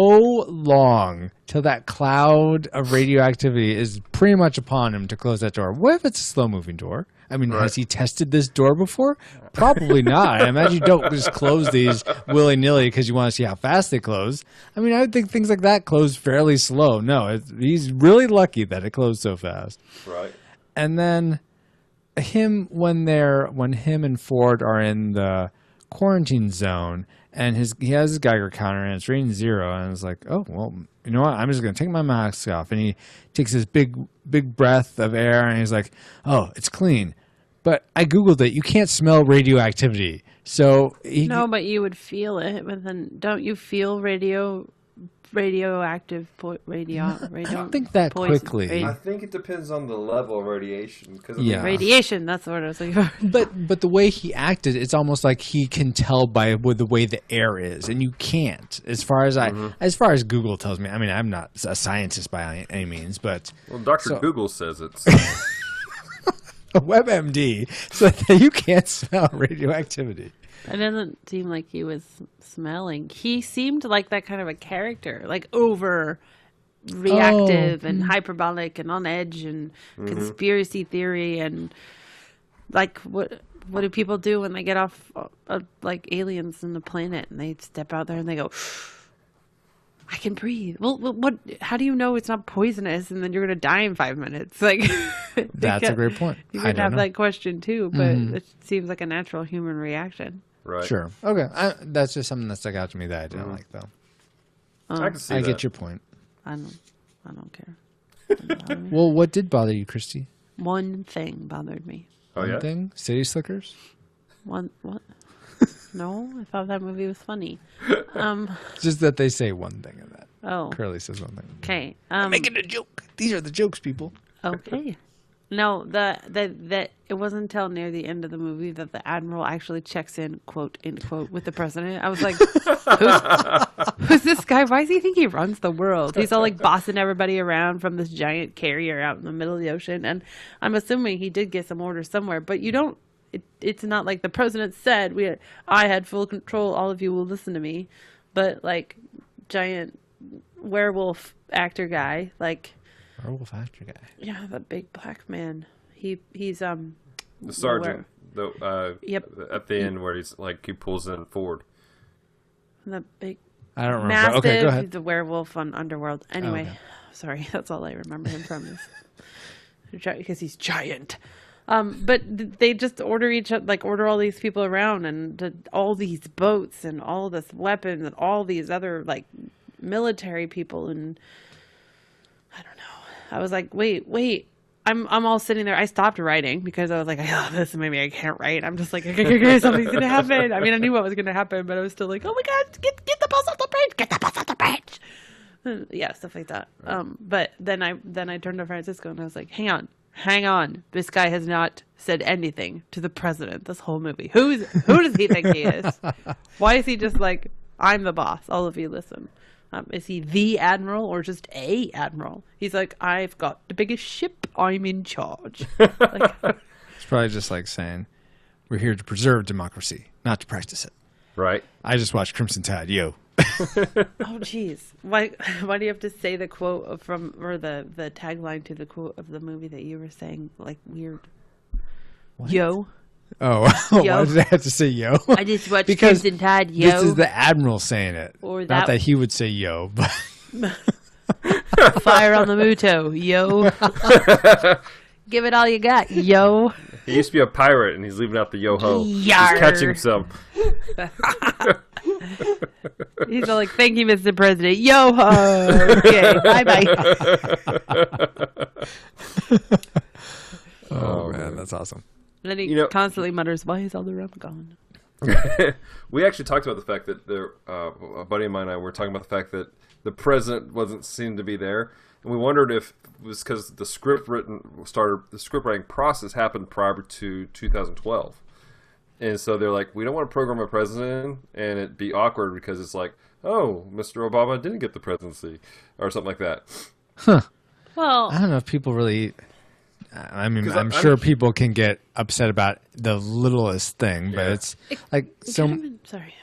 long till that cloud of radioactivity is pretty much upon him to close that door. What if it's a slow moving door? I mean, has he tested this door before? Probably not. I imagine you don't just close these willy nilly because you want to see how fast they close. I mean, I would think things like that close fairly slow. No, it's, he's really lucky that it closed so fast Right. and then him when they're when him and Ford are in the quarantine zone and his he has his Geiger counter and it's reading zero and it's like oh well you know what? I'm just gonna take my mask off. And he takes this big big breath of air and he's like oh it's clean. But I googled it. You can't smell radioactivity. So he, No, but you would feel it. But then, don't you feel radio, radioactive po- radio? radio I don't think that poison- quickly. radi- I think it depends on the level of radiation. Cause Yeah. radiation. That's the word I was thinking. but but the way he acted, it's almost like he can tell by with the way the air is, and you can't. As far as I, mm-hmm. as far as Google tells me, I mean, I'm not a scientist by any means, but Well, Doctor So- Google says it's. A WebMD so that you can't smell radioactivity. It doesn't seem like he was smelling. He seemed like that kind of a character, like over reactive and hyperbolic and on edge and conspiracy theory and like what what do people do when they get off uh, uh, like aliens in the planet and they step out there and they go I can breathe. Well, well, what? How do you know it's not poisonous and then you're gonna die in five minutes? Like, they That's a great point. You I could don't have know. that question too, but mm-hmm. it seems like a natural human reaction. right. Sure. Okay. I, that's just something that stuck out to me that I didn't mm-hmm. like, though. Uh, I can see I that. get your point. I don't. I don't care. Doesn't bother me. Well, what did bother you, Christy? One thing bothered me. Oh One yeah. thing? City Slickers? One what? No, I thought that movie was funny. Um. Just that they say one thing in that. Oh. Curly says one thing. Okay. Um. Making a joke. These are the jokes, people. Okay. No, the that that it wasn't until near the end of the movie that the admiral actually checks in, quote end quote, with the president. I was like, who's, who's this guy? Why does he think he runs the world? He's all like bossing everybody around from this giant carrier out in the middle of the ocean, and I'm assuming he did get some orders somewhere. But you don't. It, it's not like the president said we. Had, I had full control. All of you will listen to me, but like giant werewolf actor guy, like Werewolf actor guy. yeah, the big black man. He he's um The sergeant. The, uh, Yep. At the end, where he's like he pulls in Ford. the big I don't remember. massive. okay, go He's ahead. the werewolf on Underworld. Anyway, okay. sorry, that's all I remember him from is because he's giant. Um, but they just order each oth- like order all these people around and all these boats and all this weapons and all these other like military people and I don't know. I was like, wait, wait. I'm I'm all sitting there. I stopped writing because I was like, I oh, this maybe I can't write. I'm just like, okay, okay, something's gonna happen. I mean, I knew what was gonna happen, but I was still like, oh my god, get get the bus off the bridge, get the bus off the bridge. And, yeah, stuff like that. Um, but then I then I turned to Francisco and I was like, hang on, hang on. This guy has not said anything to the president this whole movie. Who's who does he think he is? Why is he just like, I'm the boss? All of you listen. Um, is he the admiral or just a admiral? He's like, I've got the biggest ship. I'm in charge. like, It's probably just like saying, we're here to preserve democracy, not to practice it. Right. I just watched Crimson Tide. Yo. oh, jeez. Why? Why do you have to say the quote from or the the tagline to the quote of the movie that you were saying like weird? Yo, Oh, why did I have to say yo? I just watched Because Crimson Tide. Yo, This is the admiral saying it. Or Not that- that he would say yo, but fire on the Muto. Yo, give it all you got. Yo. He used to be a pirate, and he's leaving out the yo ho. Yar. He's catching some. He's all like, "Thank you, Mr. President." Yo ho. Okay, bye bye. Oh, man, that's awesome. Then he You know- constantly mutters, "Why is all the rum gone?" we actually talked about the fact that there, uh, a buddy of mine and I were talking about the fact that the president wasn't seen to be there, and we wondered if it was because the script written started the script writing process happened prior to 2012, and so they're like, we don't want to program a president and it be awkward because it's like, oh, Mr. Obama didn't get the presidency or something like that. Well, I don't know if people really. I mean, I'm I- sure I'm- people can get upset about the littlest thing, but Yeah. it's like so. can't sorry.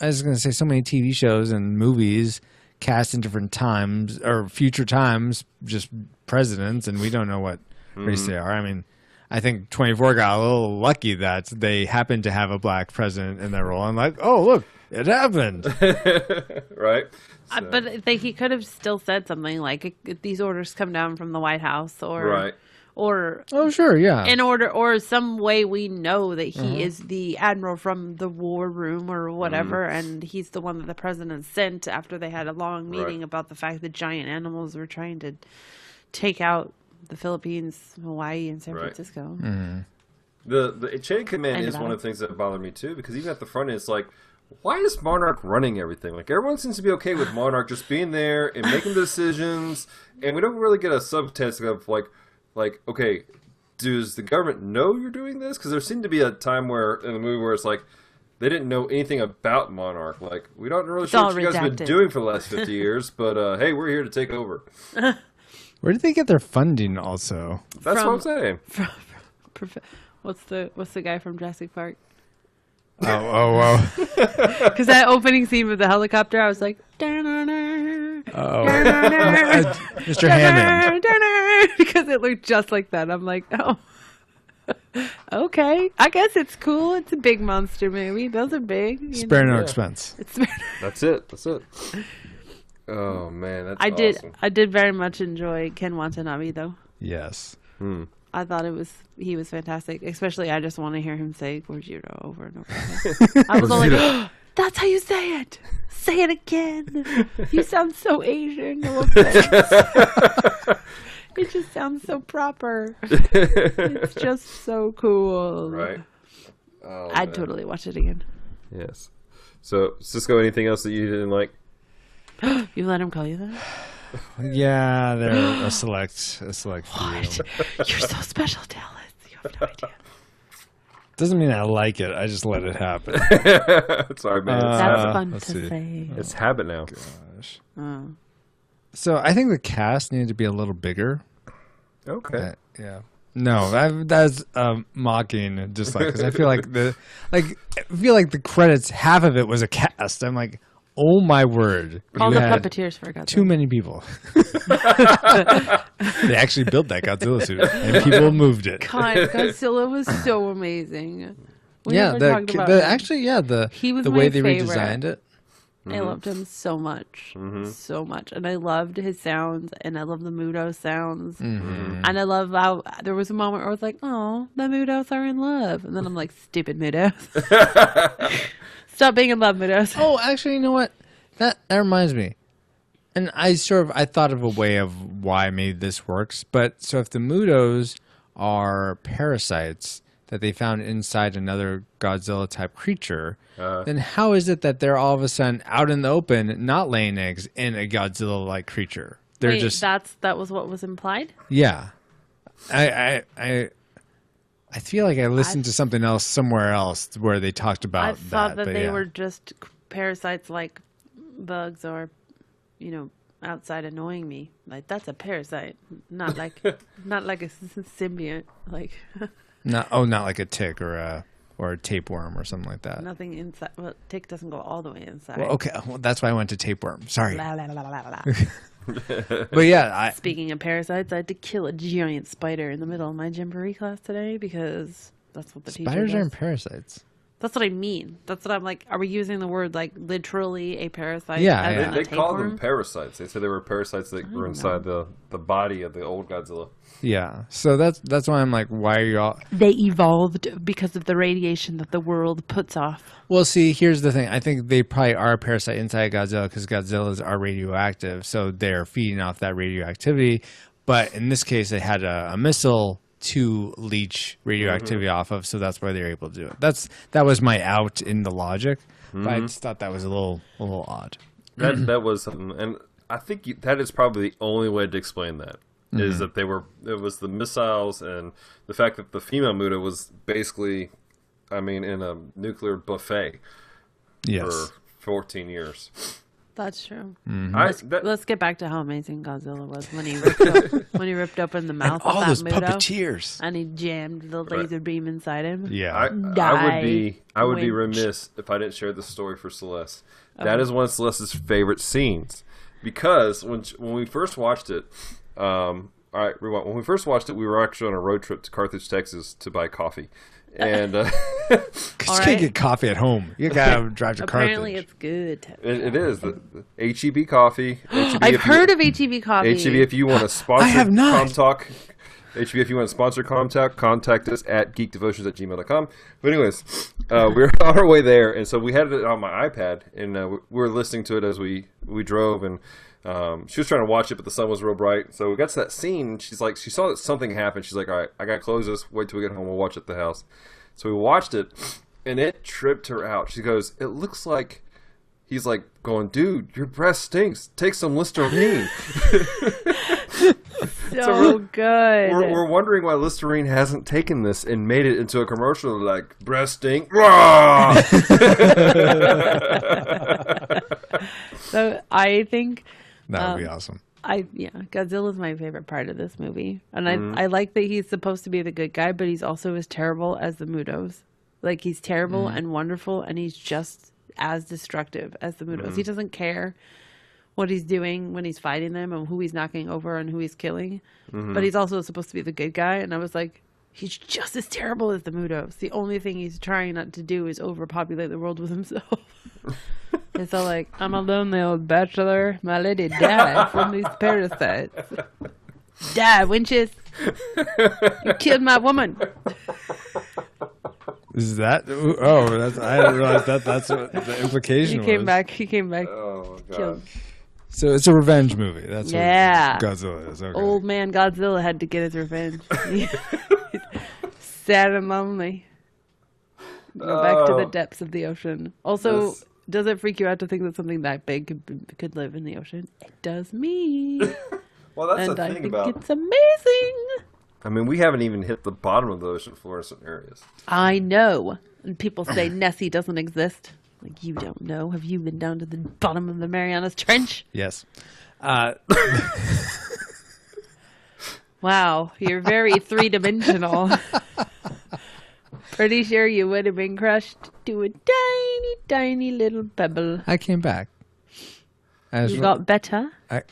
I was going to say so many TV shows and movies cast in different times or future times, just presidents, and we don't know what race mm-hmm. they are. I mean, I think 24 got a little lucky that they happened to have a black president in their role. I'm like, oh look, it happened. right? Uh, but they, he could have still said something like, "These orders come down from the White House," or Right. or oh sure, yeah. in order or some way we know that he Uh-huh. is the admiral from the war room or whatever Mm. and he's the one that the president sent after they had a long meeting Right. about the fact that giant animals were trying to take out the Philippines, Hawaii, and San Right. Francisco. Mm. The the chain command End is one of the things that bothered me too, because even at the front, it's like, why is Monarch running everything? Like everyone seems to be okay with Monarch just being there and making the decisions, and we don't really get a subtext of like, like okay, does the government know you're doing this? Because there seemed to be a time where in the movie where it's like. They didn't know anything about Monarch. Like, we don't really sure all what you guys have been doing for the last 50 years, but uh, hey, we're here to take over. Where did they get their funding? Also, That's From- what I'm saying. Prof- What's the what's the guy from Jurassic Park? oh oh oh. Because that opening scene with the helicopter, I was like, "Da-na-na, oh. da-na-na, Uh, Mr. Hammond. because it looked just like that. I'm like, oh, okay. I guess it's cool. It's a big monster movie. Those are big. you Spare know. no expense. It's That's it. That's it. Oh mm. man, that's I did. awesome. I did very much enjoy Ken Watanabe, though. Yes. Hmm. I thought it was he was fantastic. Especially, I just want to hear him say Gojiro over and over. Again. I was all like, "That's how you say it. Say it again. You sound so Asian. No offense. it just sounds so proper. It's just so cool. Right. Oh, I'd man. totally watch it again. Yes. So, Cisco, anything else that you didn't like? You let him call you that? Yeah, they're a select a select few. You're so special, Dallas. You have no idea. Doesn't mean I like it. I just let it happen. Sorry, man. it's, That's Uh, fun to see. say. it's habit now. Oh. So I think the cast needed to be a little bigger. Okay. Uh, yeah. No, that, that's um, mocking. Just like because I feel like the like I feel like the credits half of it was a cast. I'm like, oh my word, All you the had puppeteers forgot. too many people. they actually built that Godzilla suit and people moved it. God, Godzilla was so amazing. We yeah, the, about the actually yeah the He was the way they favorite. redesigned it. I mm-hmm. loved him so much, mm-hmm. so much, and I loved his sounds, and I love the Muto sounds, mm-hmm. and I love how there was a moment where I was like, "Oh, the Mutos are in love," and then I'm like, "Stupid Mutos, stop being in love, Mutos." Oh, actually, you know what? That that reminds me. And I sort of I thought of a way of why maybe this works. But so if the Mutos are parasites that they found inside another Godzilla type creature, uh. then how is it that they're all of a sudden out in the open, not laying eggs in a Godzilla like creature? They're Wait, just that's that was what was implied. yeah. I I I. I feel like I listened to something else somewhere else where they talked about I thought that, but they yeah. were just parasites like bugs or, you know, outside annoying me. Like that's a parasite, not like not like a s- symbiont. Like Not oh, not like a tick or a or a tapeworm or something like that. nothing inside. Well, tick doesn't go all the way inside. Well, okay, well, that's why I went to tapeworm. Sorry, la, la, la. but yeah, I, Speaking of parasites, I had to kill a giant spider in the middle of my jamboree class today because that's what the teacher spiders does. aren't parasites. That's what I mean. That's what I'm like. Are we using the word like literally a parasite? Yeah, yeah. They, they call them parasites. They said they were parasites that were inside the, the body of the old Godzilla. Yeah. So that's that's why I'm like, why are y'all? They evolved because of the radiation that the world puts off. Well, see, here's the thing. I think they probably are a parasite inside Godzilla because Godzillas are radioactive, so they're feeding off that radioactivity. But in this case, they had a, a missile to leach radioactivity mm-hmm. off of, so that's why they're able to do it. That's that was my out in the logic, but I mm-hmm. just thought that was a little a little odd. That that was something, and I think you, that is probably the only way to explain that is mm-hmm. that they were it was the missiles and the fact that the female Muto was basically, I mean, in a nuclear buffet Yes. for 14 years. That's true. I, that, Let's get back to how amazing Godzilla was when he ripped up, when he ripped open the mouth All of those that Muto puppeteers. and he jammed the laser beam inside him. Yeah. I, I would be I would be remiss if I didn't share the story for Celeste. That is one of Celeste's favorite scenes because when when we first watched it, um, all right, rewind. When we first watched it, we were actually on a road trip to Carthage, Texas, to buy coffee, and uh, you All can't get coffee at home. You gotta drive to Apparently, Carthage. it's good. it, it is the, the HEB coffee. HEB I've if you- heard of HEB coffee. HEB if you want to sponsor I have not. Comtalk. HEB if you want to sponsor Comtalk, contact us at geekdevotions at gmail.com. But anyways, uh, we're on our way there, and so we had it on my iPad, and uh, we were listening to it as we, we drove, and um, she was trying to watch it, but the sun was real bright. So we got to that scene, she's like, she saw that something happened. She's like, all right, I got to close this. Wait till we get home. We'll watch it at the house. So we watched it, and it tripped her out. She goes, it looks like he's like going, dude, your breath stinks. Take some Listerine. so good. We're, we're wondering why Listerine hasn't taken this and made it into a commercial like breast stink. So I think That would be Um, awesome. I yeah, Godzilla's my favorite part of this movie, and Mm-hmm. I I like that he's supposed to be the good guy, but he's also as terrible as the Mutos. Like he's terrible Mm-hmm. and wonderful, and he's just as destructive as the Mutos. Mm-hmm. He doesn't care what he's doing when he's fighting them and who he's knocking over and who he's killing, Mm-hmm. but he's also supposed to be the good guy. And I was like. He's just as terrible as the Mutos. The only thing he's trying not to do is overpopulate the world with himself. It's all like, I'm a lonely old bachelor. My lady died from these parasites. Die, winches. You killed my woman. Is that? Oh, that's, I didn't realize that. That's what the implication He came was. back. He came back. oh god! So it's a revenge movie. That's Yeah. what Godzilla is. Okay. Old man Godzilla had to get his revenge. Sad and lonely. Go back to the Oh. depths of the ocean. Also, This- does it freak you out to think that something that big could, could live in the ocean? It does me. Well, that's and the I thing think about. it's amazing. I mean, we haven't even hit the bottom of the ocean floor in certain areas. I know. And people say Nessie doesn't exist. Like, you don't know. Have you been down to the bottom of the Marianas Trench? Yes. Uh, Wow, you're very three dimensional. Pretty sure you would have been crushed to a tiny, tiny little pebble. I came back. As You got better. I,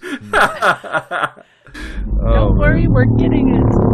Don't worry, we're getting it.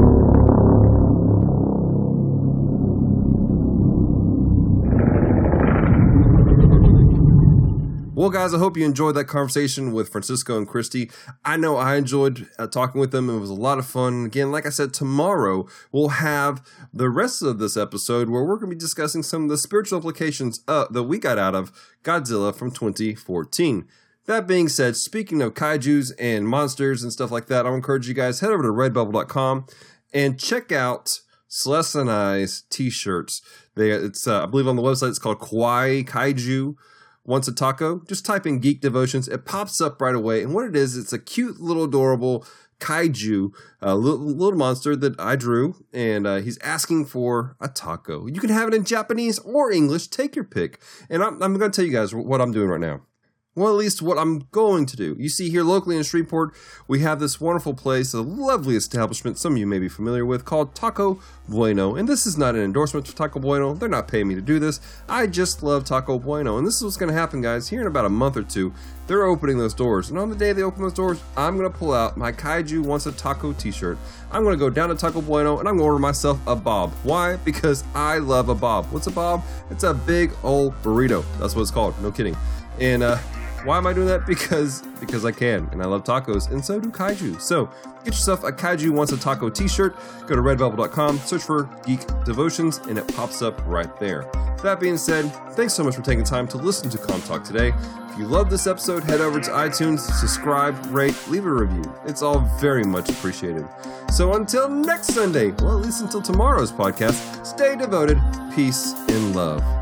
Well, guys, I hope you enjoyed that conversation with Francisco and Christy. I know I enjoyed uh, talking with them. It was a lot of fun. Again, like I said, tomorrow we'll have the rest of this episode where we're going to be discussing some of the spiritual implications uh, that we got out of Godzilla from 2014. That being said, speaking of kaijus and monsters and stuff like that, I encourage you guys head over to redbubble.com and check out Celeste and I's t-shirts. They it's uh, I believe on the website it's called Kawaii Kaiju wants a taco, just type in Geek Devotions. It pops up right away. And what it is, it's a cute little adorable kaiju, a little, little monster that I drew, and uh, he's asking for a taco. You can have it in Japanese or English. Take your pick. And I'm, I'm going to tell you guys what I'm doing right now. Well, at least what I'm going to do. You see, here locally in Shreveport, we have this wonderful place, a lovely establishment some of you may be familiar with, called Taco Bueno. And this is not an endorsement for Taco Bueno. They're not paying me to do this. I just love Taco Bueno. And this is what's going to happen, guys. Here in about a month or two, they're opening those doors. And on the day they open those doors, I'm going to pull out my Kaiju Wants a Taco t shirt. I'm going to go down to Taco Bueno and I'm going to order myself a Bob. Why? Because I love a Bob. What's a Bob? It's a big old burrito. That's what it's called. No kidding. And, uh, why am I doing that? Because because I can, and I love tacos, and so do kaiju. So get yourself a Kaiju Wants a Taco t-shirt. Go to redvelvet.com, search for Geek Devotions, and it pops up right there. That being said, thanks so much for taking time to listen to Com Talk today. If you love this episode, head over to iTunes, subscribe, rate, leave a review. It's all very much appreciated. So until next Sunday, well, at least until tomorrow's podcast, stay devoted, peace, and love.